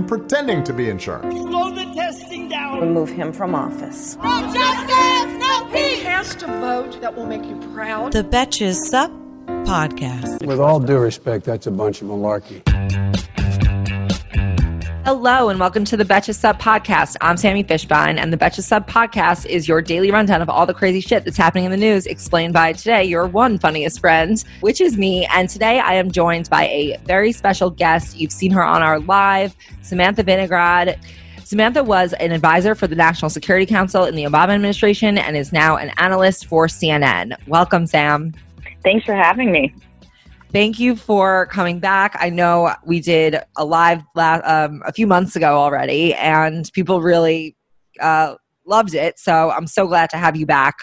pretending to be in charge. Slow the testing down. Remove him from office. No justice, no peace. Cast a vote that will make you proud. The Betches Sup Podcast. With all due respect, that's a bunch of malarkey. Hello and welcome to the Betches Sup Podcast. I'm Sami Fishbine, and the Betches Sup Podcast is your daily rundown of all the crazy shit that's happening in the news, explained by today your one funniest friend, which is me. And today I am joined by a very special guest. You've seen her on our live, Samantha Vinograd. Samantha was an advisor for the National Security Council in the Obama administration and is now an analyst for CNN. Welcome, Sam. Thanks for having me. Thank you for coming back. I know we did a live um, a few months ago already, and people really uh, loved it. So I'm so glad to have you back.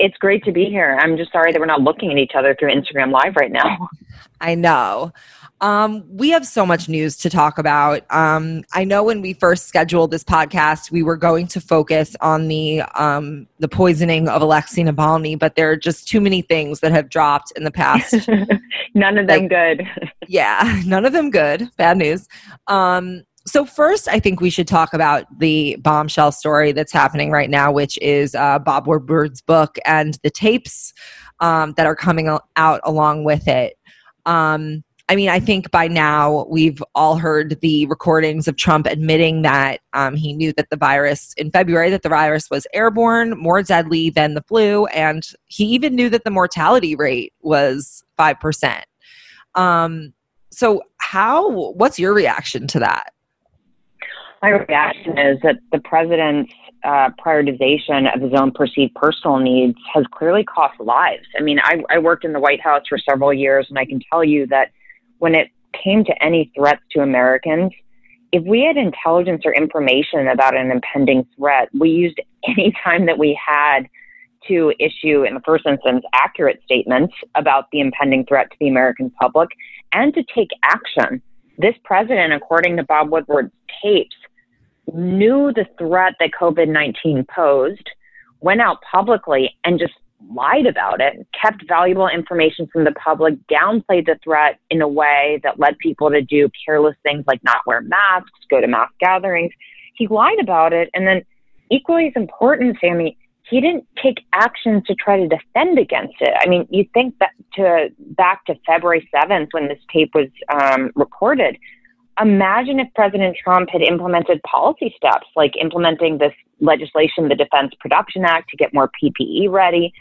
It's great to be here. I'm just sorry that we're not looking at each other through Instagram Live right now. I know. Um, we have so much news to talk about. Um, I know when we first scheduled this podcast, we were going to focus on the um, the poisoning of Alexei Navalny, but there are just too many things that have dropped in the past. none of them Like- good. yeah, none of them good. Bad news. Um, so first, I think we should talk about the bombshell story that's happening right now, which is uh, Bob Woodward's book and the tapes um, that are coming out along with it. Um, I mean, I think by now we've all heard the recordings of Trump admitting that um, he knew that the virus in February that the virus was airborne, more deadly than the flu, and he even knew that the mortality rate was five percent. Um, so, how? What's your reaction to that? My reaction is that the president's uh, prioritization of his own perceived personal needs has clearly cost lives. I mean, I, I worked in the White House for several years, and I can tell you that when it came to any threats to Americans, if we had intelligence or information about an impending threat, we used any time that we had to issue, in the first instance, accurate statements about the impending threat to the American public and to take action. This president, according to Bob Woodward's tapes, knew the threat that COVID 19 posed, went out publicly and just lied about it, kept valuable information from the public, downplayed the threat in a way that led people to do careless things like not wear masks, go to mass gatherings. He lied about it. And then, equally as important, Sami, he didn't take actions to try to defend against it. I mean, you think that to back to February 7th when this tape was um, recorded. Imagine if President Trump had implemented policy steps like implementing this legislation, the Defense Production Act, to get more PPE ready,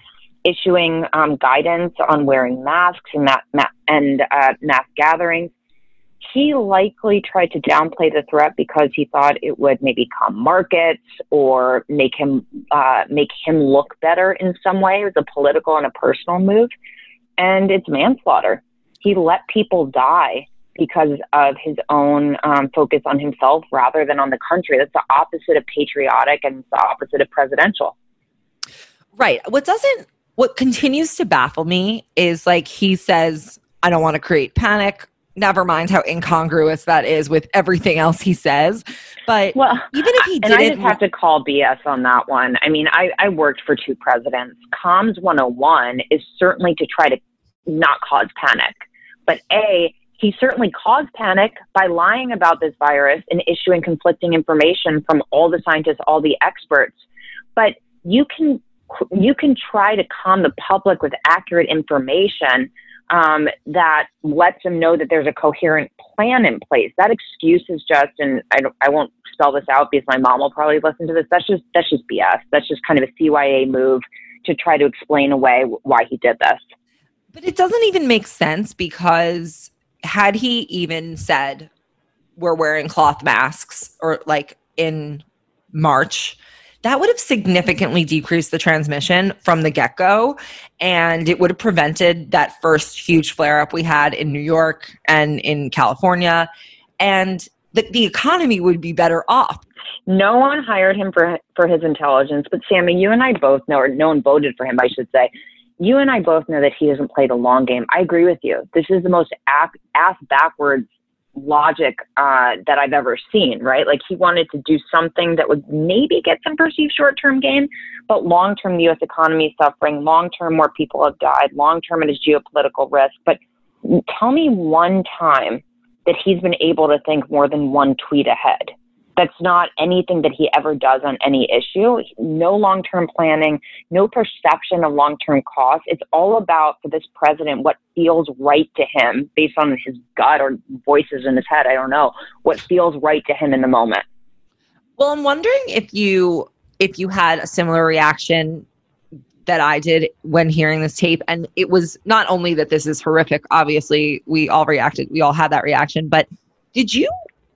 issuing um, guidance on wearing masks and, ma- ma- and uh, mass gatherings. He likely tried to downplay the threat because he thought it would maybe calm markets or make him uh, make him look better in some way. It was a political and a personal move, and it's manslaughter. He let people die because of his own um, focus on himself rather than on the country. That's the opposite of patriotic and it's the opposite of presidential. Right. What doesn't what continues to baffle me is like he says, I don't want to create panic. Never mind how incongruous that is with everything else he says. But Well, even if he and I didn't just have to call BS on that one. I mean, I, I worked for two presidents. Comms 101 is certainly to try to not cause panic. But A, he certainly caused panic by lying about this virus and issuing conflicting information from all the scientists, all the experts. But you can you can try to calm the public with accurate information um, that lets them know that there's a coherent plan in place. That excuse is just, and I, I won't spell this out because my mom will probably listen to this. That's just that's just BS. That's just kind of a CYA move to try to explain away why he did this. But it doesn't even make sense because had he even said we're wearing cloth masks or like in March, that would have significantly decreased the transmission from the get go. And it would have prevented that first huge flare up we had in New York and in California. And the, the economy would be better off. No one hired him for for his intelligence, but Sammy, you and I both know, or no one voted for him, I should say. You and I both know that he doesn't play the long game. I agree with you. This is the most ass backwards logic uh, that I've ever seen, right? Like he wanted to do something that would maybe get some perceived short term gain, but long term, the US economy is suffering. Long term, more people have died. Long term, it is geopolitical risk. But tell me one time that he's been able to think more than one tweet ahead. That's not anything that he ever does on any issue. No long term planning, no perception of long term costs. It's all about, for this president, what feels right to him based on his gut or voices in his head. I don't know. What feels right to him in the moment. Well, I'm wondering if you if you had a similar reaction that I did when hearing this tape. And it was not only that this is horrific, obviously, we all reacted, we all had that reaction, but did you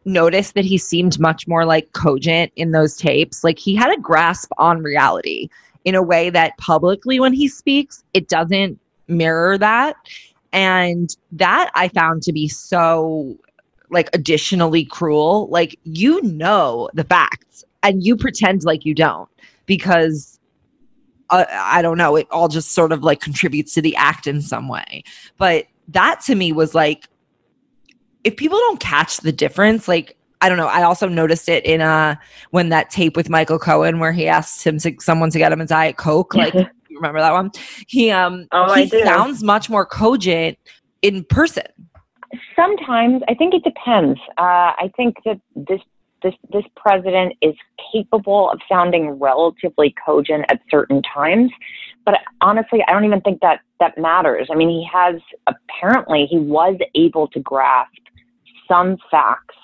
notice that he seemed much more like cogent in those tapes. Like he had a grasp on reality in a way that publicly, when he speaks, it doesn't mirror that. And that I found to be so like additionally cruel. Like you know the facts and you pretend like you don't because uh, I don't know, it all just sort of like contributes to the act in some way. But that to me was like if people don't catch the difference, like I don't know. I also noticed it in uh when that tape with Michael Cohen where he asked him to someone to get him a diet coke. Like you remember that one? He um oh, he sounds much more cogent in person. Sometimes I think it depends. Uh, I think that this this this president is capable of sounding relatively cogent at certain times, but honestly, I don't even think that that matters. I mean, he has apparently he was able to grasp some facts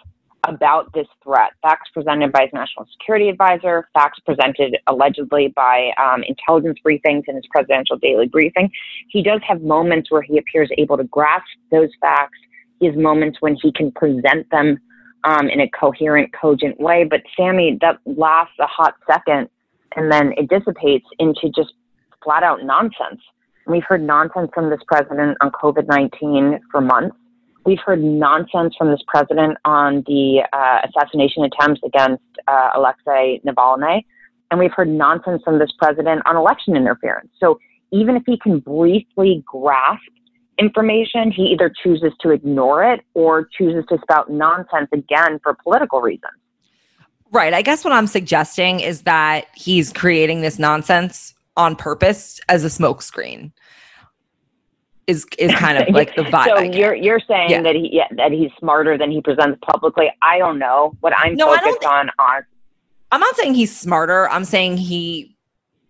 about this threat. Facts presented by his national security advisor, facts presented allegedly by um, intelligence briefings in his presidential daily briefing. He does have moments where he appears able to grasp those facts. He has moments when he can present them um, in a coherent, cogent way. But Sami, that lasts a hot second and then it dissipates into just flat out nonsense. We've heard nonsense from this president on COVID 19 for months. We've heard nonsense from this president on the uh, assassination attempts against uh, Alexei Navalny. And we've heard nonsense from this president on election interference. So even if he can briefly grasp information, he either chooses to ignore it or chooses to spout nonsense again for political reasons. Right. I guess what I'm suggesting is that he's creating this nonsense on purpose as a smokescreen is is kind of like the vibe. so you're you're saying yeah. that he yeah, that he's smarter than he presents publicly. I don't know what I'm no, focused on on. I'm not saying he's smarter. I'm saying he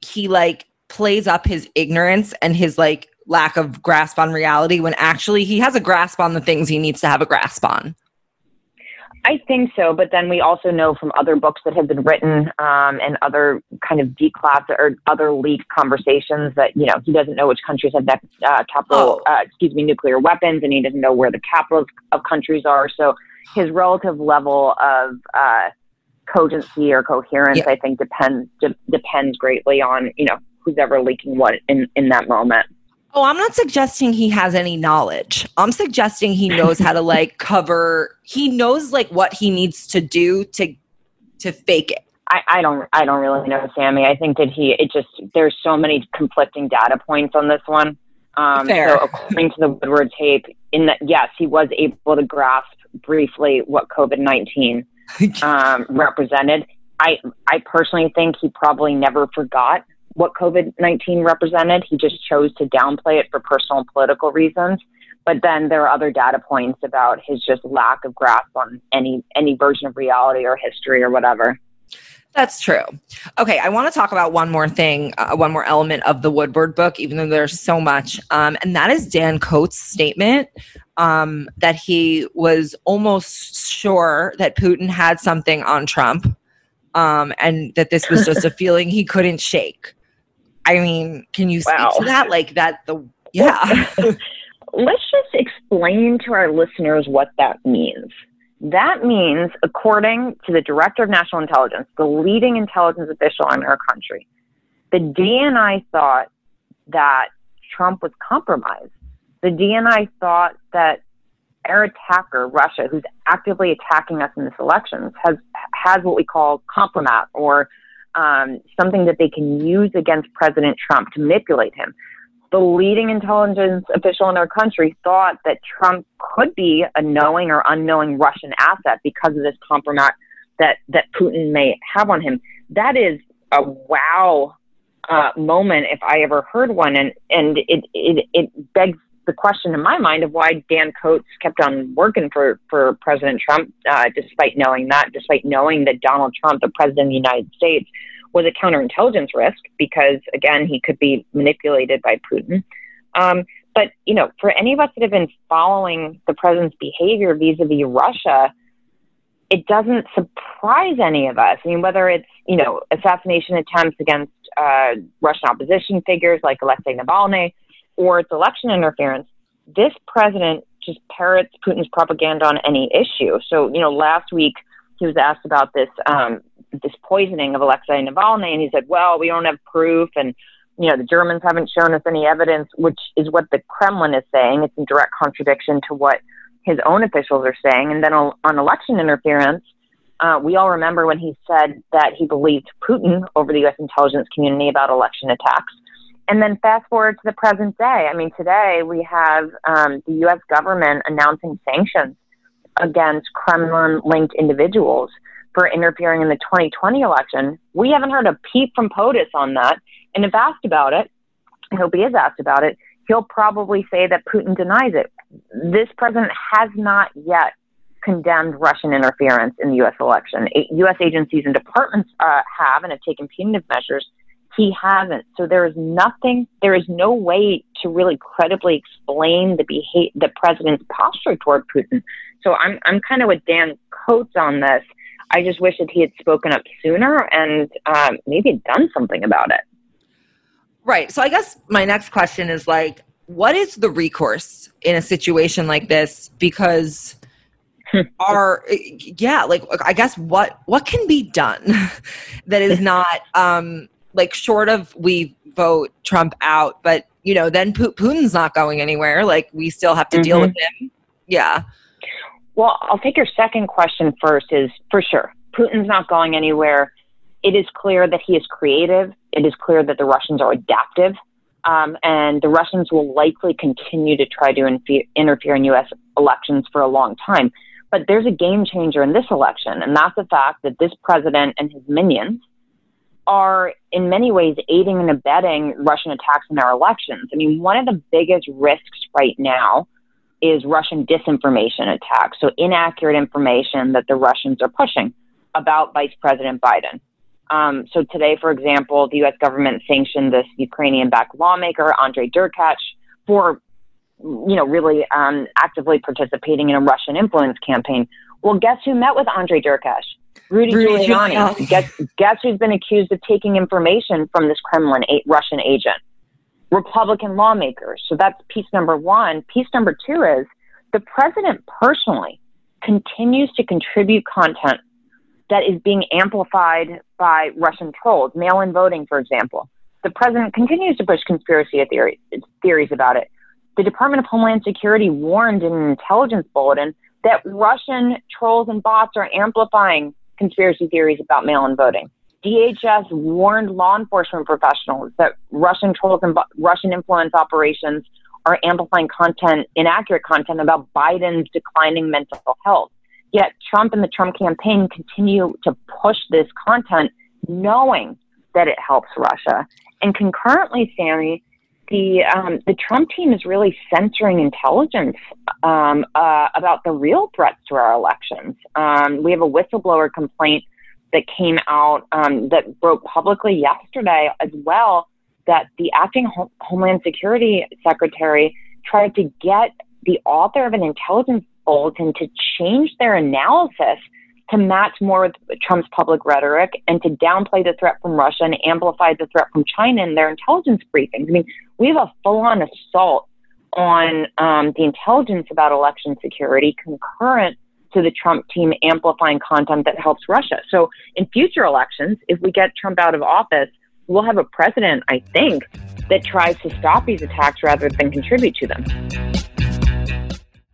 he like plays up his ignorance and his like lack of grasp on reality when actually he has a grasp on the things he needs to have a grasp on. I think so, but then we also know from other books that have been written um, and other kind of declass or other leaked conversations that you know he doesn't know which countries have that uh, capital, oh. uh, excuse me, nuclear weapons, and he doesn't know where the capitals of countries are. So his relative level of uh, cogency or coherence, yeah. I think, depends de- depends greatly on you know who's ever leaking what in in that moment. Oh, I'm not suggesting he has any knowledge. I'm suggesting he knows how to like cover. He knows like what he needs to do to to fake it. I, I don't I don't really know Sami. I think that he it just there's so many conflicting data points on this one. Um, Fair. So according to the Woodward tape, in that yes, he was able to grasp briefly what COVID nineteen um, represented. I I personally think he probably never forgot what COVID 19 represented. He just chose to downplay it for personal and political reasons. But then there are other data points about his just lack of grasp on any any version of reality or history or whatever. That's true. Okay, I want to talk about one more thing, uh, one more element of the Woodward book, even though there's so much, um, and that is Dan Coats' statement um, that he was almost sure that Putin had something on Trump, um, and that this was just a feeling he couldn't shake. I mean, can you speak wow. to that? Like that, the yeah. Let's just explain to our listeners what that means. That means, according to the Director of National Intelligence, the leading intelligence official in our country, the DNI thought that Trump was compromised. The DNI thought that our attacker, Russia, who's actively attacking us in this election, has has what we call compromat or um, something that they can use against President Trump to manipulate him. The leading intelligence official in our country thought that Trump could be a knowing or unknowing Russian asset because of this compromise that that Putin may have on him. That is a wow uh, moment if I ever heard one, and and it it, it begs the question in my mind of why Dan Coats kept on working for for President Trump, uh, despite knowing that, despite knowing that Donald Trump, the president of the United States, was a counterintelligence risk because again he could be manipulated by Putin. Um, but you know, for any of us that have been following the president's behavior vis-a-vis Russia, it doesn't surprise any of us. I mean, whether it's you know assassination attempts against uh, Russian opposition figures like Alexei Navalny, or it's election interference, this president just parrots Putin's propaganda on any issue. So you know, last week he was asked about this um, this poisoning of Alexei Navalny, and he said, "Well, we don't have proof, and you know the Germans haven't shown us any evidence," which is what the Kremlin is saying. It's in direct contradiction to what his own officials are saying. And then on, election interference, uh, we all remember when he said that he believed Putin over the U.S. intelligence community about election attacks. And then fast forward to the present day. I mean, today we have um, the U.S. government announcing sanctions against Kremlin linked individuals for interfering in the 2020 election. We haven't heard a peep from POTUS on that. And if asked about it, I hope he is asked about it, he'll probably say that Putin denies it. This president has not yet condemned Russian interference in the U.S. election. U.S. agencies and departments uh, have and have taken punitive measures. He hasn't. So there is nothing, there is no way to really credibly explain the behavior, the president's posture toward Putin. So I'm, I'm kind of with Dan Coats on this. I just wish that he had spoken up sooner and uh, maybe done something about it. Right. So I guess my next question is like, what is the recourse in a situation like this? Because are yeah, like I guess what what can be done that is not um like short of we vote Trump out, but you know, then Putin's not going anywhere. Like we still have to mm-hmm. deal with him. Yeah. Well, I'll take your second question first. Is for sure Putin's not going anywhere it is clear that he is creative. It is clear that the Russians are adaptive. Um, and the Russians will likely continue to try to inf- interfere in U.S. elections for a long time. But there's a game changer in this election, and that's the fact that this president and his minions are, in many ways, aiding and abetting Russian attacks in our elections. I mean, one of the biggest risks right now is Russian disinformation attacks, so inaccurate information that the Russians are pushing about Vice President Biden. Um, so today, for example, the U.S. government sanctioned this Ukrainian-backed lawmaker, Andrei Derkach, for, you know, really um, actively participating in a Russian influence campaign. Well, guess who met with Andrei Derkach? Rudy, Rudy Giuliani. Giuliani. guess, guess who's been accused of taking information from this Kremlin a- Russian agent? Republican lawmakers. So that's piece number one. Piece number two is the president personally continues to contribute content that is being amplified by Russian trolls, mail in voting, for example. The president continues to push conspiracy theories, theories about it. The Department of Homeland Security warned in an intelligence bulletin that Russian trolls and bots are amplifying conspiracy theories about mail in voting. DHS warned law enforcement professionals that Russian trolls and Russian influence operations are amplifying content, inaccurate content about Biden's declining mental health. Yet Trump and the Trump campaign continue to push this content knowing that it helps Russia. And concurrently, Sami, the um, the Trump team is really censoring intelligence um, uh, about the real threats to our elections. Um, we have a whistleblower complaint that came out um, that broke publicly yesterday as well that the acting Hom- Homeland Security Secretary tried to get the author of an intelligence bulletin to change their analysis to match more with Trump's public rhetoric and to downplay the threat from Russia and amplify the threat from China in their intelligence briefings. I mean, we have a full on assault on um, the intelligence about election security concurrent to the Trump team amplifying content that helps Russia. So in future elections, if we get Trump out of office, we'll have a president, I think, that tries to stop these attacks rather than contribute to them.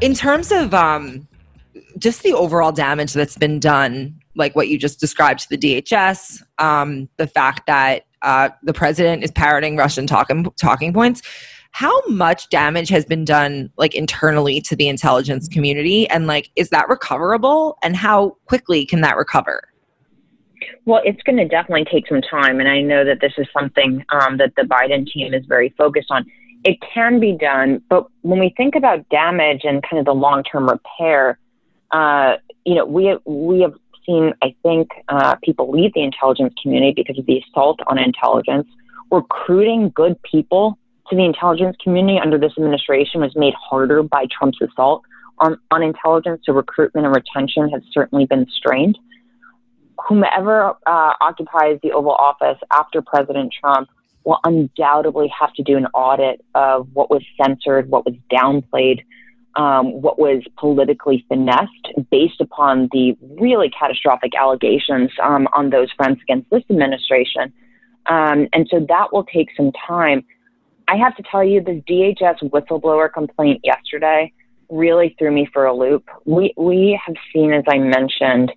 In terms of um, just the overall damage that's been done, like what you just described to the DHS, um, the fact that uh, the president is parroting Russian talking talking points. How much damage has been done, like internally, to the intelligence community, and like, is that recoverable? And how quickly can that recover? Well, it's going to definitely take some time, and I know that this is something um, that the Biden team is very focused on it can be done, but when we think about damage and kind of the long term repair, uh, you know, we we have seen, I think, uh, people leave the intelligence community because of the assault on intelligence. Recruiting good people to the intelligence community under this administration was made harder by Trump's assault on, on intelligence. So recruitment and retention has certainly been strained. Whomever uh, occupies the Oval Office after President Trump will undoubtedly have to do an audit of what was censored, what was downplayed, um, what was politically finessed based upon the really catastrophic allegations um, on those fronts against this administration. Um, and so that will take some time. I have to tell you, the DHS whistleblower complaint yesterday really threw me for a loop. We, we have seen, as I mentioned,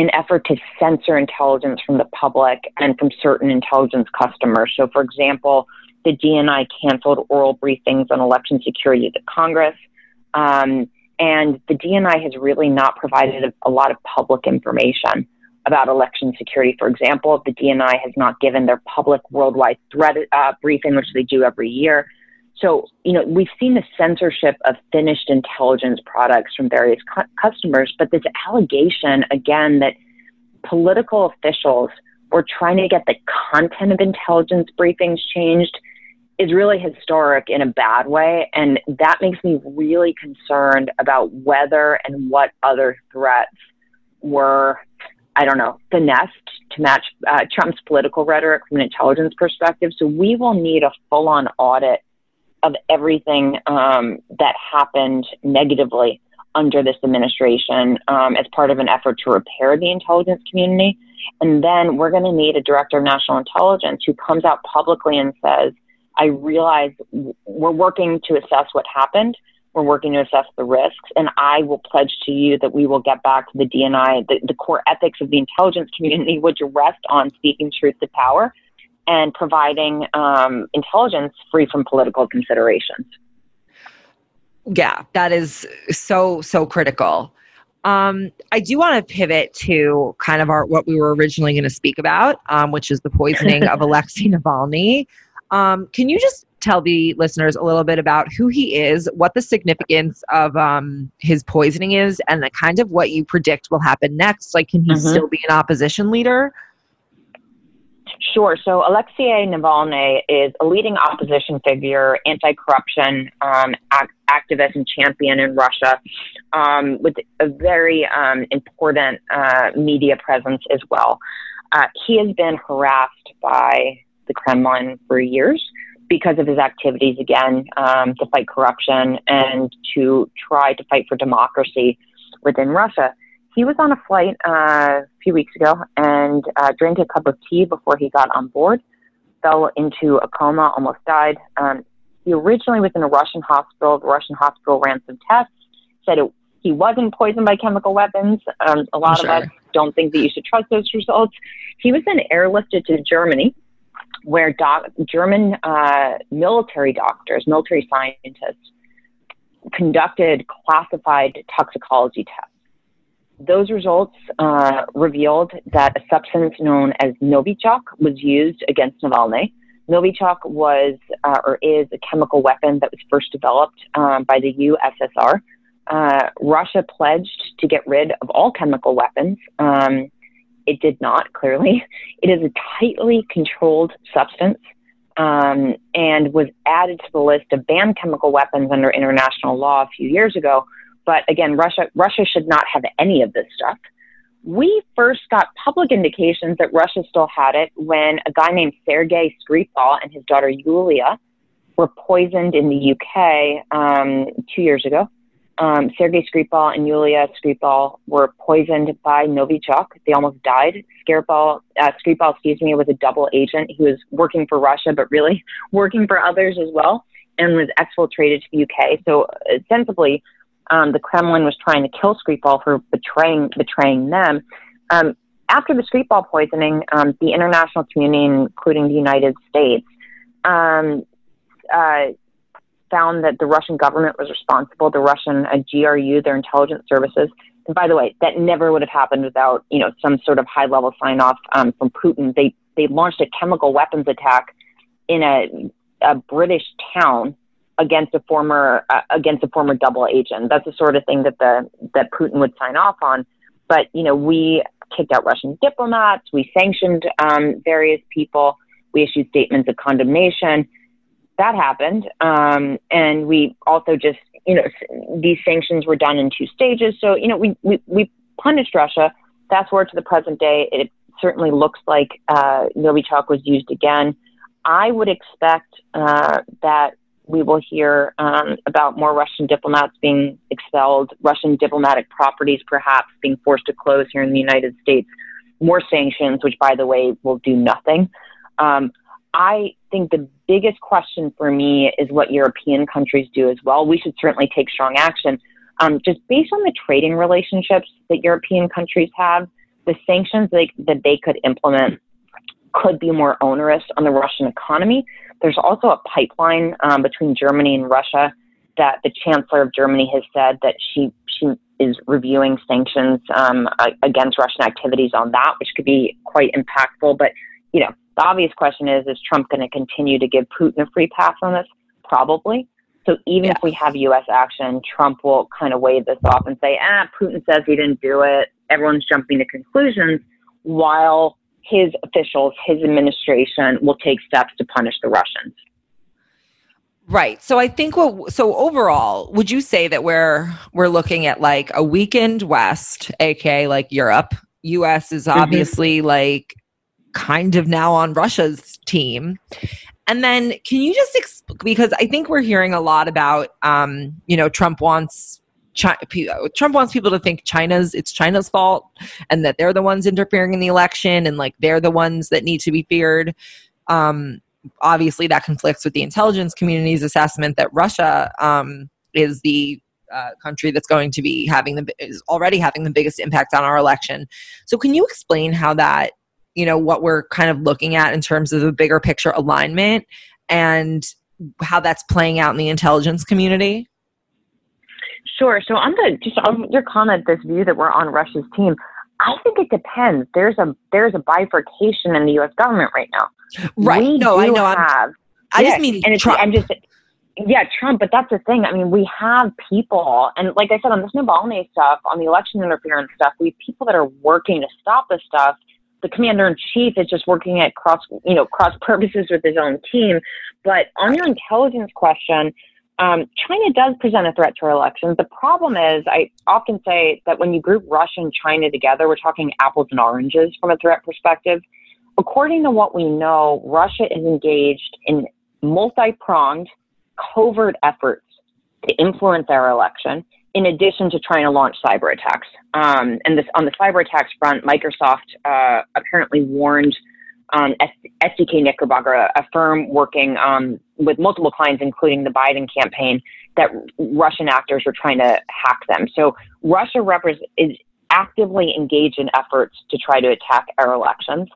in effort to censor intelligence from the public and from certain intelligence customers. So, for example, the DNI canceled oral briefings on election security to Congress. Um, and the DNI has really not provided a, a, lot of public information about election security. For example, the DNI has not given their public worldwide threat uh, briefing, which they do every year. So, you know, we've seen the censorship of finished intelligence products from various cu- customers, but this allegation, again, that political officials were trying to get the content of intelligence briefings changed is really historic in a bad way. And that makes me really concerned about whether and what other threats were, I don't know, finessed to match uh, Trump's political rhetoric from an intelligence perspective. So we will need a full on audit of everything um, that happened negatively under this administration um, as part of an effort to repair the intelligence community. And then we're going to need a director of national intelligence who comes out publicly and says, I realize we're working to assess what happened. We're working to assess the risks. And I will pledge to you that we will get back to the DNI, the, the core ethics of the intelligence community, which rest on speaking truth to power and providing um, intelligence free from political considerations. Yeah, that is so, so critical. Um, I do want to pivot to kind of our what we were originally going to speak about, um, which is the poisoning of Alexei Navalny. Um, can you just tell the listeners a little bit about who he is, what the significance of um, his poisoning is, and the kind of what you predict will happen next? Like, can he mm-hmm. still be an opposition leader? Sure. So Alexei Navalny is a leading opposition figure, anti-corruption um, act- activist and champion in Russia, um, with a very um, important uh, media presence as well. Uh, he has been harassed by the Kremlin for years because of his activities again um, to fight corruption and to try to fight for democracy within Russia he was on a flight uh, a few weeks ago and uh, drank a cup of tea before he got on board, fell into a coma, almost died. Um, he originally was in a Russian hospital. The Russian hospital ran some tests, said it, he wasn't poisoned by chemical weapons. Um, a lot sure. of us don't think that you should trust those results. He was then airlifted to Germany, where doc- German uh, military doctors, military scientists, conducted classified toxicology tests those results uh, revealed that a substance known as Novichok was used against Navalny. Novichok was uh, or is a chemical weapon that was first developed um, by the USSR. Uh, Russia pledged to get rid of all chemical weapons. Um, it did not, clearly. It is a tightly controlled substance um, and was added to the list of banned chemical weapons under international law a few years ago but again, Russia, Russia should not have any of this stuff. We first got public indications that Russia still had it when a guy named Sergei Skripal and his daughter Yulia were poisoned in the UK um, two years ago. Um, Sergei Skripal and Yulia Skripal were poisoned by Novichok. They almost died. Skripal, uh, Skripal, excuse me, was a double agent. He was working for Russia, but really working for others as well, and was exfiltrated to the UK. So, uh, sensibly, um, the Kremlin was trying to kill Skripal for betraying betraying them. Um, after the Skripal poisoning, um, the international community, including the United States, um, uh, found that the Russian government was responsible. The Russian uh, GRU, their intelligence services. And by the way, that never would have happened without you know some sort of high level sign off um, from Putin. They they launched a chemical weapons attack in a, a British town against a former uh, against a former double agent. That's the sort of thing that the that Putin would sign off on. But you know, we kicked out Russian diplomats. We sanctioned um, various people. We issued statements of condemnation. That happened, um, and we also just you know these sanctions were done in two stages. So you know we we, we punished Russia. Fast forward to the present day, it certainly looks like uh, Novichok was used again. I would expect uh, that we will hear um, about more Russian diplomats being expelled, Russian diplomatic properties perhaps being forced to close here in the United States, more sanctions, which, by the way, will do nothing. Um, I think the biggest question for me is what European countries do as well. We should certainly take strong action. Um, just based on the trading relationships that European countries have, the sanctions they, that they could implement could be more onerous on the Russian economy. There's also a pipeline um, between Germany and Russia that the Chancellor of Germany has said that she she is reviewing sanctions um, against Russian activities on that, which could be quite impactful. But you know, the obvious question is: Is Trump going to continue to give Putin a free pass on this? Probably. So even yeah. if we have U.S. action, Trump will kind of wave this off and say, "Ah, Putin says he didn't do it." Everyone's jumping to conclusions, while his officials, his administration will take steps to punish the Russians. Right. So I think what so overall, would you say that we're we're looking at like a weakened West, aka like Europe. US is mm-hmm. obviously mm-hmm. like kind of now on Russia's team. And then can you just because I think we're hearing a lot about, um, you know, Trump wants China, Trump wants people to think China's it's China's fault and that they're the ones interfering in the election and like they're the ones that need to be feared. Um, obviously, that conflicts with the intelligence community's assessment that Russia um, is the uh, country that's going to be having the is already having the biggest impact on our election. So, can you explain how that you know what we're kind of looking at in terms of the bigger picture alignment and how that's playing out in the intelligence community? Sure. So on the just on your comment, this view that we're on Russia's team, I think it depends. There's a there's a bifurcation in the U.S. government right now. Right. We no, I know. Have, i just mean and Trump. I'm just yeah, Trump. But that's the thing. I mean, we have people, and like I said on this Navalny stuff, on the election interference stuff, we have people that are working to stop this stuff. The commander in chief is just working at cross, you know, cross purposes with his own team. But on your intelligence question, um, China does present a threat to our elections. The problem is, I often say that when you group Russia and China together, we're talking apples and oranges from a threat perspective. According to what we know, Russia is engaged in multi pronged, covert efforts to influence our election, in addition to trying to launch cyber attacks. Um, and this, on the cyber attacks front, Microsoft uh, apparently warned um, SKDK Knickerbocker, a, firm working um, with multiple clients, including the Biden campaign, that Russian actors were trying to hack them. So Russia is actively engaged in efforts to try to attack our elections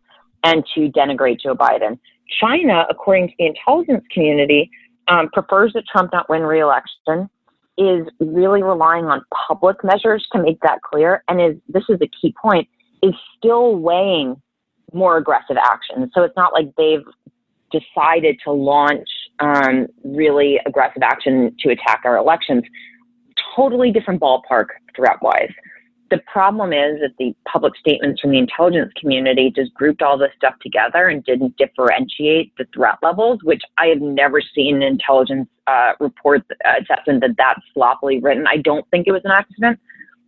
and to denigrate Joe Biden. China, according to the intelligence community, um, prefers that Trump not win re-election, is really relying on public measures to make that clear, and is this is a key point is still weighing more aggressive actions. So it's not like they've decided to launch um, really aggressive action to attack our elections. Totally different ballpark threat wise. The problem is that the public statements from the intelligence community just grouped all this stuff together and didn't differentiate the threat levels, which I have never seen an intelligence uh, report uh, assessment that that's sloppily written. I don't think it was an accident.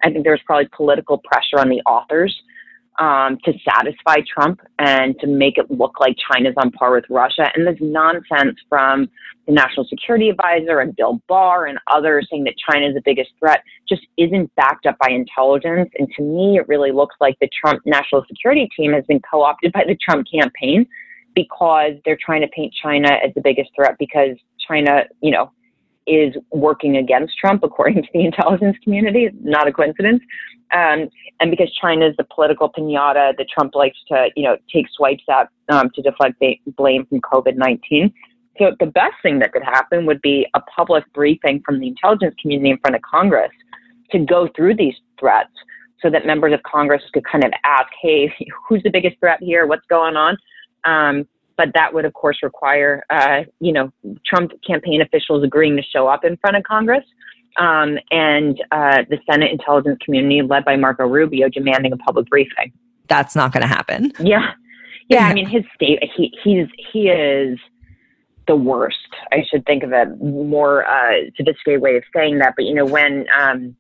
I think there was probably political pressure on the authors um, to satisfy Trump and to make it look like China's on par with Russia. And this nonsense from the National Security Advisor and Bill Barr and others saying that China is the biggest threat just isn't backed up by intelligence. And to me, it really looks like the Trump national security team has been co opted by the Trump campaign because they're trying to paint China as the biggest threat because China, you know, is working against Trump, according to the intelligence community. Not a coincidence. Um, and because China is the political pinata that Trump likes to, you know, take swipes at um, to deflect blame from COVID 19. So the best thing that could happen would be a public briefing from the intelligence community in front of Congress to go through these threats so that members of Congress could kind of ask, hey, who's the biggest threat here? What's going on? Um, but that would, of course, require, uh, you know, Trump campaign officials agreeing to show up in front of Congress. Um, and uh, the Senate intelligence community, led by Marco Rubio, demanding a public briefing. That's not going to happen. Yeah, yeah. I mean, his state, he he's he is the worst. I should think of a more uh, sophisticated way of saying that. But you know, when um,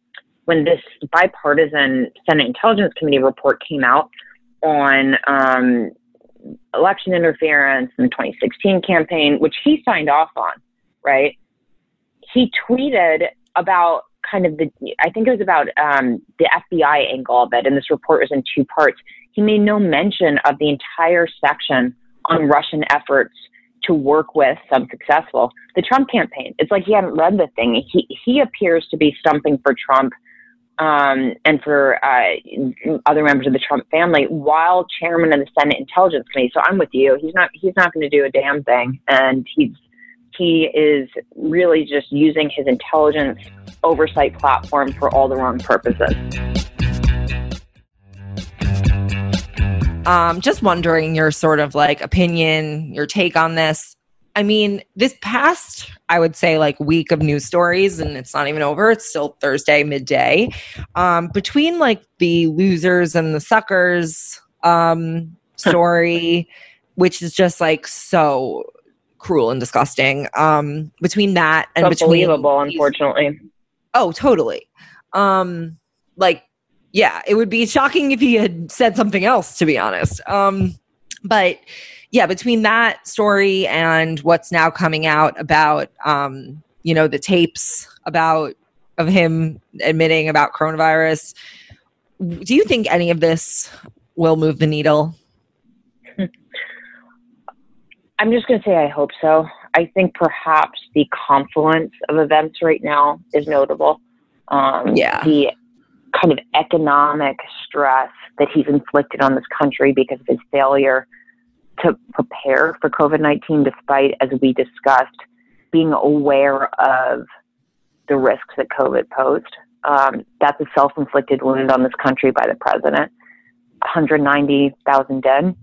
when this bipartisan Senate Intelligence Committee report came out on um, election interference in the 2016 campaign, which he signed off on, right? He tweeted about kind of the, I think it was about um, the FBI angle of it, and this report was in two parts. He made no mention of the entire section on Russian efforts to work with some successful the Trump campaign. It's like he hadn't read the thing. He he appears to be stumping for Trump um, and for uh, other members of the Trump family while chairman of the Senate Intelligence Committee. So I'm with you. He's not he's not going to do a damn thing, and he's he is really just using his intelligence oversight platform for all the wrong purposes. Um, just wondering your sort of like opinion, your take on this. I mean, this past, I would say, like week of news stories, and it's not even over. It's still Thursday midday. Um, between like the losers and the suckers um, story, which is just like so cruel and disgusting. Um, between that and unbelievable, unfortunately. Oh, totally. Um, like, yeah, it would be shocking if he had said something else, to be honest. Um, but yeah, between that story and what's now coming out about, um, you know, the tapes about of him admitting about coronavirus, do you think any of this will move the needle? I'm just going to say I hope so. I think perhaps the confluence of events right now is notable. Um, yeah. The kind of economic stress that he's inflicted on this country because of his failure to prepare for COVID 19, despite, as we discussed, being aware of the risks that COVID posed. Um, that's a self inflicted wound on this country by the president. 190,000 dead.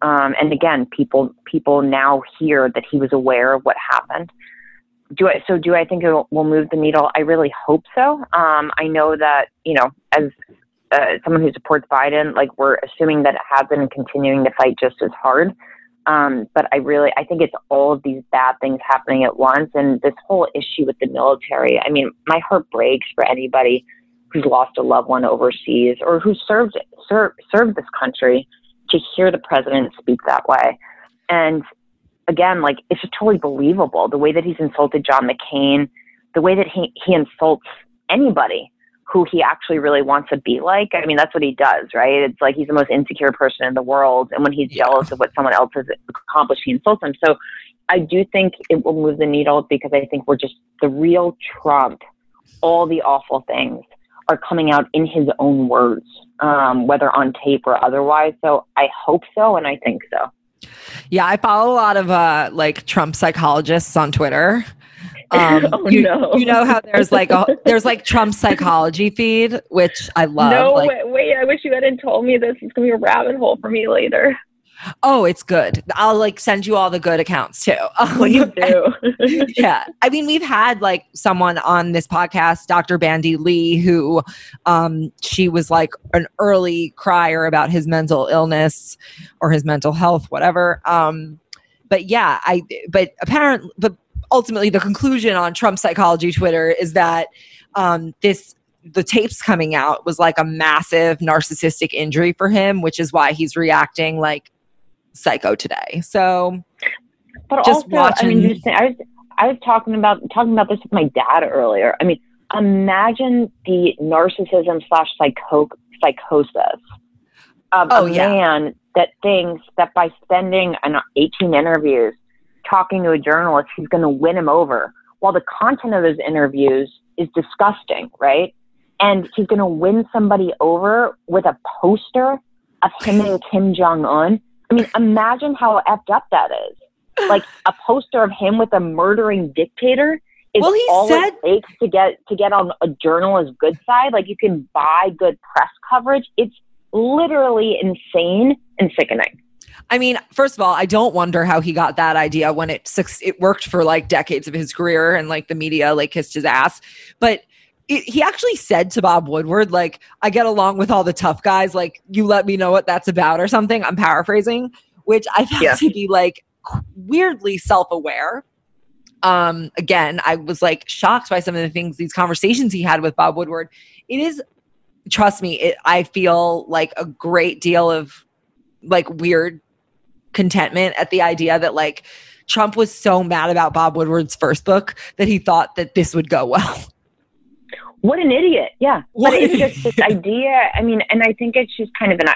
Um, and again, people people now hear that he was aware of what happened. Do I so? Do I think it will, move the needle? I really hope so. Um, I know that you know, as uh, someone who supports Biden, like we're assuming that it has been continuing to fight just as hard. Um, but I really, I think it's all of these bad things happening at once, and this whole issue with the military. I mean, my heart breaks for anybody who's lost a loved one overseas or who served served served this country to hear the president speak that way. And again, like it's just totally believable the way that he's insulted John McCain, the way that he, he insults anybody who he actually really wants to be like. I mean, that's what he does, right? It's like he's the most insecure person in the world. And when he's yeah. jealous of what someone else has accomplished, he insults them. So I do think it will move the needle because I think we're just the real Trump, all the awful things are coming out in his own words, um, whether on tape or otherwise. So I hope so, and I think so. Yeah, I follow a lot of uh, like Trump psychologists on Twitter. Um, oh, you, no. you know how there's like a there's like Trump psychology feed, which I love. No, like, wait, wait, I wish you hadn't told me this. It's gonna be a rabbit hole for me later. Oh, it's good. I'll like send you all the good accounts too. Please do. yeah. I mean, we've had like someone on this podcast, Dr. Bandy Lee, who um, she was like an early crier about his mental illness or his mental health, whatever. Um, but yeah, I, but apparently, but ultimately, the conclusion on Trump psychology Twitter is that um, this the tapes coming out was like a massive narcissistic injury for him, which is why he's reacting like Psycho today. So, but just also, watching. I mean, just, I was I was talking about talking about this with my dad earlier. I mean, imagine the narcissism slash psycho psychosis of oh, a yeah. man that thinks that by spending an 18 interviews talking to a journalist, he's going to win him over. While the content of those interviews is disgusting, right? And he's going to win somebody over with a poster of him and Kim Jong Un I mean, imagine how effed up that is. Like a poster of him with a murdering dictator is well, he all said- it takes to get to get on a journalist's good side. Like you can buy good press coverage. It's literally insane and sickening. I mean, first of all, I don't wonder how he got that idea when it it worked for like decades of his career and like the media like kissed his ass. But it, he actually said to Bob Woodward, like, I get along with all the tough guys. Like, you let me know what that's about or something. I'm paraphrasing, which I found Yeah. to be like weirdly self aware. Um, again, I was like shocked by some of the things, these conversations he had with Bob Woodward. It is, trust me, it, I feel like a great deal of like weird contentment at the idea that like Trump was so mad about Bob Woodward's first book that he thought that this would go well. What an idiot. Yeah. What But it's just this idea. I mean, and I think it's just kind of an uh,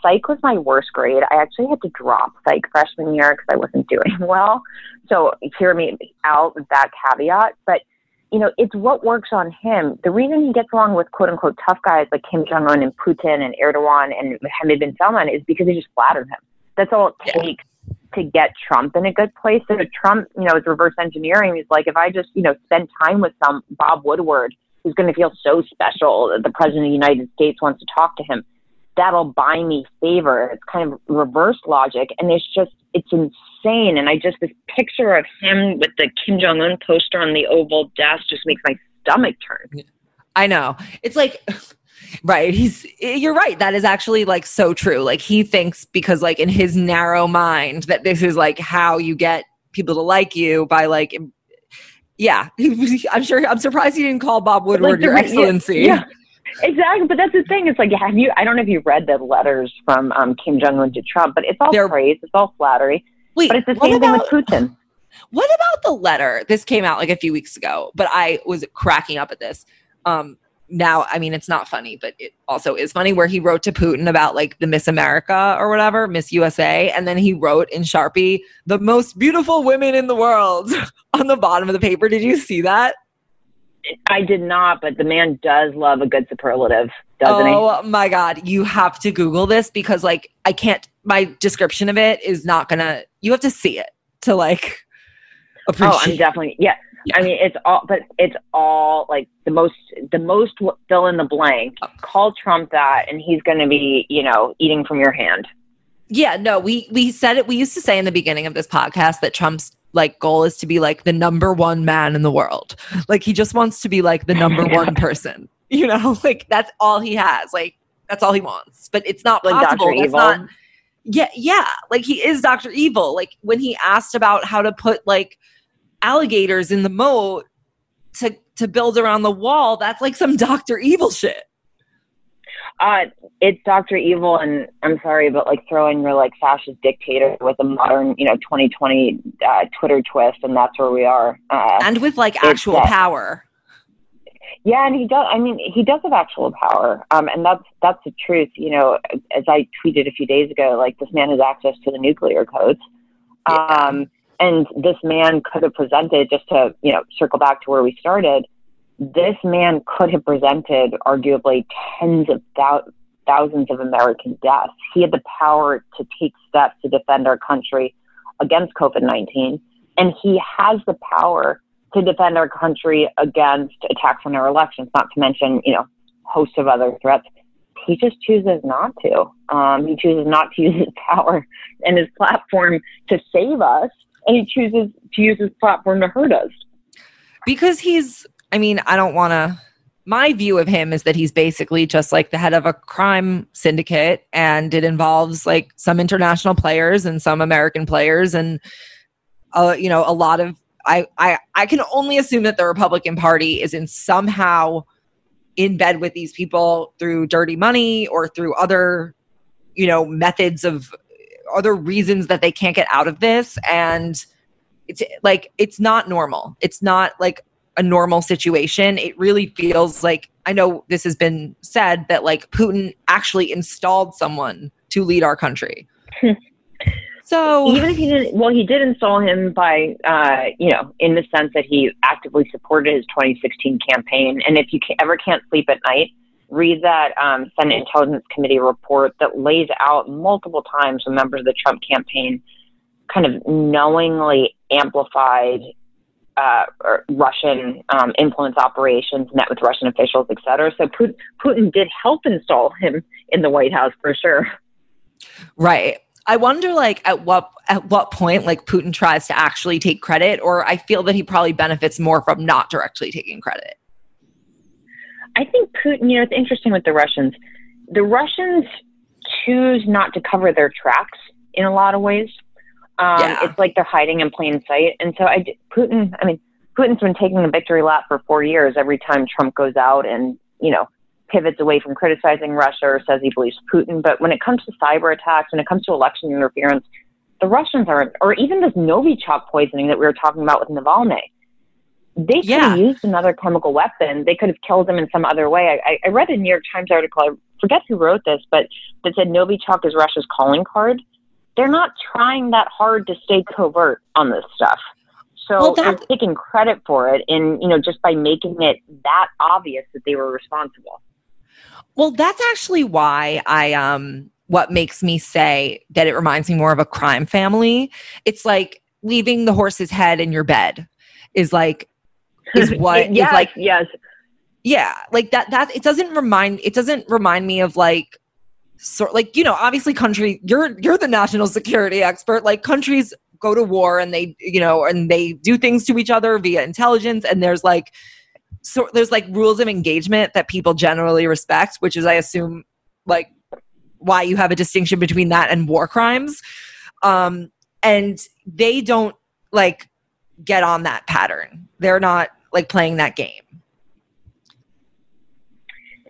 psych was my worst grade. I actually had to drop psych freshman year because I wasn't doing well. So hear me out with that caveat. But, you know, it's what works on him. The reason he gets along with quote unquote tough guys like Kim Jong un and Putin and Erdogan and Mohammed bin Salman is because they just flatter him. That's all it Yeah. takes to get Trump in a good place. So Trump, you know, is reverse engineering. He's like, if I just, you know, spend time with some Bob Woodward, who's going to feel so special that the president of the United States wants to talk to him, that'll buy me favor. It's kind of reverse logic. And it's just, it's insane. And I just, this picture of him with the Kim Jong un poster on the Oval desk just makes my stomach turn. I know. It's like right, he's you're right. That is actually like so true. Like he thinks because like in his narrow mind that this is like how you get people to like you by like yeah. I'm sure I'm surprised he didn't call Bob Woodward the your excellency. Yeah. exactly, but that's the thing. It's like, have you? I don't know if you read the letters from um, Kim Jong Un to Trump, but it's all They're- praise, it's all flattery. Wait, But it's the same about- thing with Putin. What about the letter? This came out like a few weeks ago, but I was cracking up at this. Um, now, I mean, it's not funny, but it also is funny where he wrote to Putin about like the Miss America or whatever, Miss USA. And then he wrote in Sharpie, the most beautiful women in the world on the bottom of the paper. Did you see that? I did not, but the man does love a good superlative, doesn't he? oh my God. You have to Google this because like I can't, my description of it is not gonna, you have to see it to like Oh, I'm definitely yeah. I mean, it's all, but it's all like the most, the most fill in the blank. Oh. Call Trump that, and he's going to be, you know, eating from your hand. Yeah, no, we we said it. We used to say in the beginning of this podcast that Trump's like goal is to be like the number one man in the world. Like he just wants to be like the number one person. You know, like that's all he has. Like that's all he wants. But it's not Like possible. Dr. That's Evil. not. Yeah, yeah. Like he is Doctor Evil. Like when he asked about how to put like alligators in the moat to to build around the wall, that's like some Doctor Evil shit. Uh, it's Doctor Evil, and I'm sorry, but like throwing your like fascist dictator with a modern, you know, 2020 uh, Twitter twist, and that's where we are. Uh, And with like actual power. Yeah, and he does. I mean, he does have actual power, um, and that's that's the truth. You know, as I tweeted a few days ago, like this man has access to the nuclear codes, um, and this man could have presented just to you know circle back to where we started. This man could have presented arguably tens of thou- thousands of American deaths. He had the power to take steps to defend our country against COVID nineteen, and he has the power to defend our country against attacks on our elections, not to mention, you know, host of other threats. He just chooses not to. Um, he chooses not to use his power and his platform to save us, and he chooses to use his platform to hurt us. because he's i mean i don't want to my view of him is that he's basically just like the head of a crime syndicate and it involves like some international players and some american players and uh, you know a lot of I, I i can only assume that the republican party is in somehow in bed with these people through dirty money or through other you know methods of other reasons that they can't get out of this. And it's like it's not normal. It's not like a normal situation. It really feels like i know this has been said that like putin actually installed someone to lead our country. So Even if he didn't, well, he did install him by, uh, you know, in the sense that he actively supported his 2016 campaign. And if you ever can't sleep at night, read that um, Senate Intelligence Committee report that lays out multiple times when members of the Trump campaign kind of knowingly amplified uh, Russian um, influence operations, met with Russian officials, et cetera. So Putin, Putin did help install him in the White House for sure. Right. I wonder like at what at what point like Putin tries to actually take credit or I feel that he probably benefits more from not directly taking credit. I think Putin, you know, it's interesting with the Russians. The Russians choose not to cover their tracks in a lot of ways. Um, Yeah. It's like they're hiding in plain sight. And so I, Putin, I mean, Putin's been taking a victory lap for four years every time Trump goes out and, you know, pivots away from criticizing Russia or says he believes Putin. But when it comes to cyber attacks, when it comes to election interference, the Russians aren't, or even this Novichok poisoning that we were talking about with Navalny, they could Yeah. have used another chemical weapon. They could have killed him in some other way. I, I read a New York Times article. I forget who wrote this, but that said Novichok is Russia's calling card. They're not trying that hard to stay covert on this stuff. So Well, they're taking credit for it, and you know, just by making it that obvious that they were responsible. Well, that's actually why I um what makes me say that it reminds me more of a crime family. It's like leaving the horse's head in your bed is like is what yes, like yes. yeah like that that it doesn't remind it doesn't remind me of like sort like you know obviously country you're you're the national security expert. Like countries go to war and they you know and they do things to each other via intelligence. And there's like so there's like rules of engagement that people generally respect which is i assume like why you have a distinction between that and war crimes. Um and they don't like get on that pattern. They're not like playing that game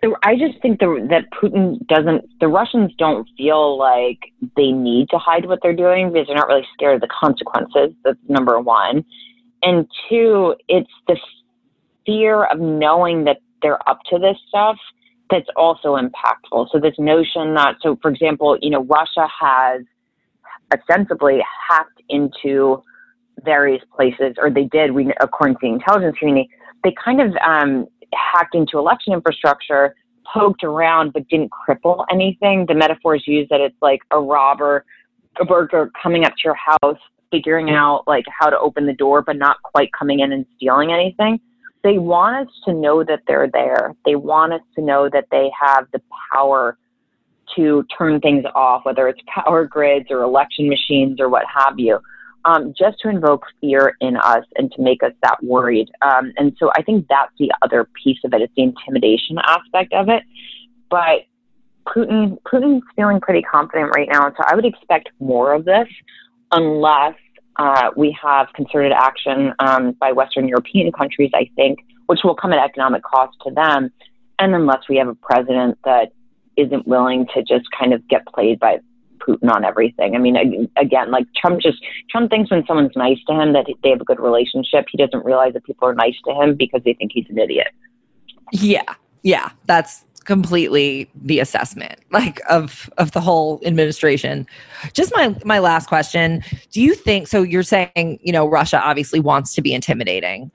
So I just think the, that Putin doesn't, the Russians don't feel like they need to hide what they're doing because they're not really scared of the consequences. That's number one. And two, it's the fear of knowing that they're up to this stuff that's also impactful. So this notion that, so for example, you know, Russia has ostensibly hacked into various places, or they did, we, according to the intelligence community, they kind of um, hacked into election infrastructure, poked around, but didn't cripple anything. The metaphor is used that it's like a robber, a burglar coming up to your house, figuring out like how to open the door, but not quite coming in and stealing anything. They want us to know that they're there. They want us to know that they have the power to turn things off, whether it's power grids or election machines or what have you um, just to invoke fear in us and to make us that worried. Um, and so I think that's the other piece of it. It's the intimidation aspect of it. But Putin, Putin's feeling pretty confident right now. And so I would expect more of this unless uh, we have concerted action um, by Western European countries, I think, which will come at economic cost to them. And unless we have a president that isn't willing to just kind of get played by Putin on everything. I mean, again, like Trump just Trump thinks when someone's nice to him that they have a good relationship. He doesn't realize that people are nice to him because they think he's an idiot. Yeah, yeah, that's completely the assessment like of of the whole administration just my my last question do you think so you're saying you know russia obviously wants to be intimidating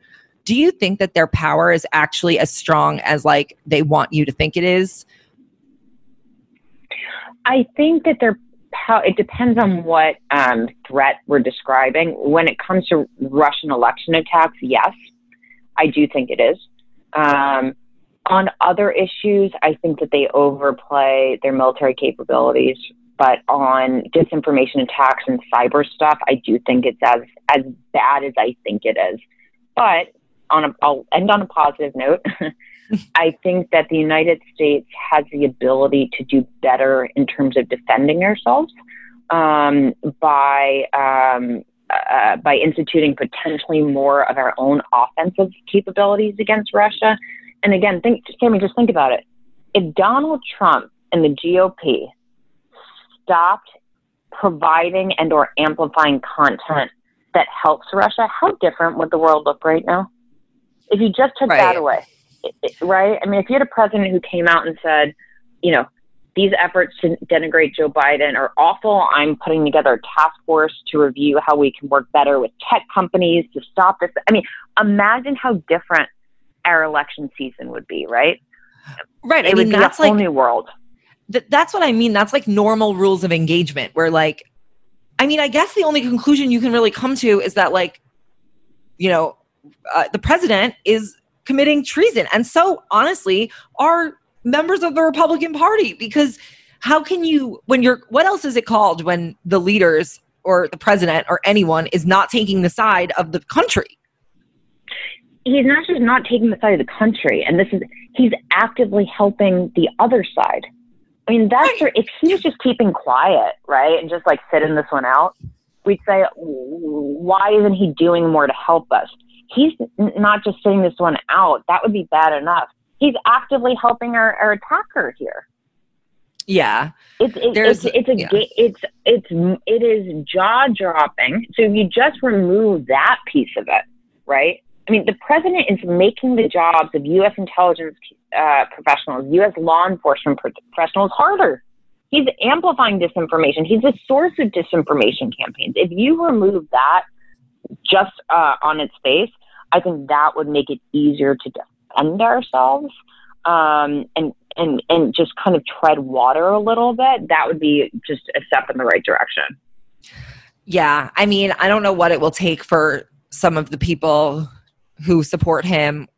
do you think that their power is actually as strong as like they want you to think it is i think that their how it depends on what um, threat we're describing. When it comes to Russian election attacks, yes, I do think it is. Um, on other issues, I think that they overplay their military capabilities. But on disinformation attacks and cyber stuff, I do think it's as as bad as I think it is. But on a, I'll end on a positive note. I think that the United States has the ability to do better in terms of defending ourselves um, by um, uh, by instituting potentially more of our own offensive capabilities against Russia. And again, think, Sami, just think about it. If Donald Trump and the GOP stopped providing and or amplifying content that helps Russia, how different would the world look right now? If you just took right. that away right? I mean, if you had a president who came out and said, you know, these efforts to denigrate Joe Biden are awful. I'm putting together a task force to review how we can work better with tech companies to stop this. I mean, imagine how different our election season would be, right? Right. It I mean, that's a whole like, new world. Th- that's what I mean. That's like normal rules of engagement where like, I mean, I guess the only conclusion you can really come to is that like, you know, uh, the president is committing treason. And so, honestly, are members of the Republican Party because how can you, when you're, what else is it called when the leaders or the president or anyone is not taking the side of the country? He's not just not taking the side of the country, and this is, he's actively helping the other side. I mean, that's right. if he was just keeping quiet, right, and just like sitting this one out, we'd say, why isn't he doing more to help us? He's not just sitting this one out. That would be bad enough. He's actively helping our, our attacker here. Yeah, it's it, it's it's a yeah. it's it's it is jaw dropping. So if you just remove that piece of it, right? I mean, the president is making the jobs of U.S. intelligence uh, professionals, U.S. law enforcement professionals harder. He's amplifying disinformation. He's the source of disinformation campaigns. If you remove that just uh, on its face, I think that would make it easier to defend ourselves um, and and and just kind of tread water a little bit. That would be just a step in the right direction. Yeah, I mean, I don't know what it will take for some of the people who support him,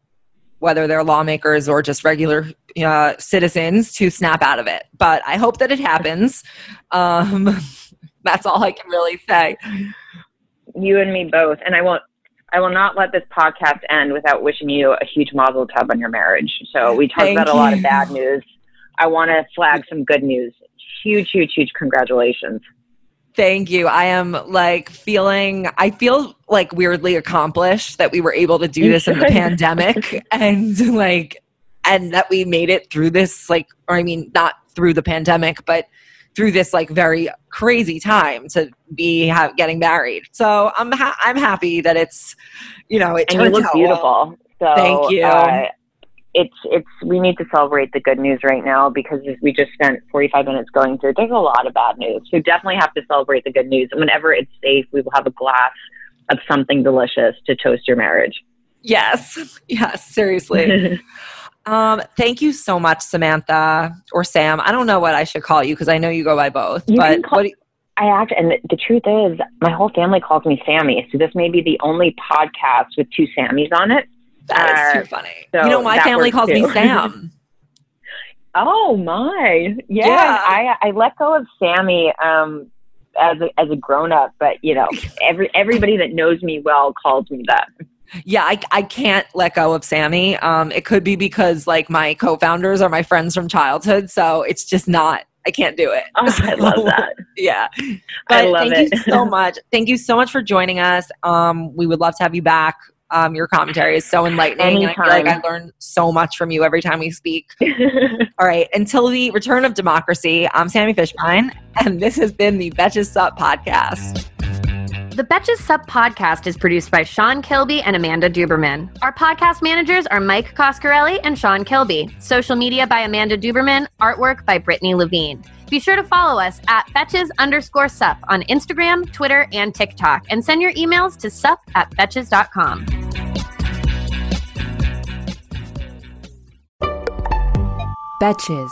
whether they're lawmakers or just regular uh, citizens, to snap out of it. But I hope that it happens. Um, that's all I can really say you and me both. And I won't. I will not let this podcast end without wishing you a huge mazel tov on your marriage. So we talked Thank about you. a lot of bad news. I want to flag some good news. Huge, huge, huge congratulations. Thank you. I am like feeling, I feel like weirdly accomplished that we were able to do this in the pandemic. And like, and that we made it through this like or I mean not through the pandemic, but through this like very crazy time to be ha- getting married. So I'm ha- I'm happy that it's you know it and you look beautiful. Well. So thank you. Uh, it's it's we need to celebrate the good news right now because we just spent 45 minutes going through. There's a lot of bad news. We definitely have to celebrate the good news. And whenever it's safe, we will have a glass of something delicious to toast your marriage. Yes, yes, seriously. Um, thank you so much, Samantha or Sam. I don't know what I should call you because I know you go by both. You but call, you, I act, and the, the, truth is, my whole family calls me Sammy. So this may be the only podcast with two Sammys on it. That uh, too funny. So you know, my family calls too. me Sam. oh my, yeah. yeah. I I let go of Sammy um, as a, as a grown up, but you know, every everybody that knows me well calls me that yeah, I, I can't let go of Sammy. Um, it could be because like my co-founders are my friends from childhood, so it's just not. I can't do it. Oh, I love that. yeah, but thank it. you so much. Thank you so much for joining us. Um, we would love to have you back. Um, your commentary is so enlightening. Anytime. I feel like I learn so much from you every time we speak. All right, until the return of democracy, I'm Sami Fishbein, and this has been the Betches Sup podcast. The Betches Sup podcast is produced by Sean Kilby and Amanda Duberman. Our podcast managers are Mike Coscarelli and Sean Kilby. Social media by Amanda Duberman. Artwork by Brittany Levine. Be sure to follow us at Betches underscore sup on Instagram, Twitter, and TikTok, and send your emails to sup at betches.com. Betches.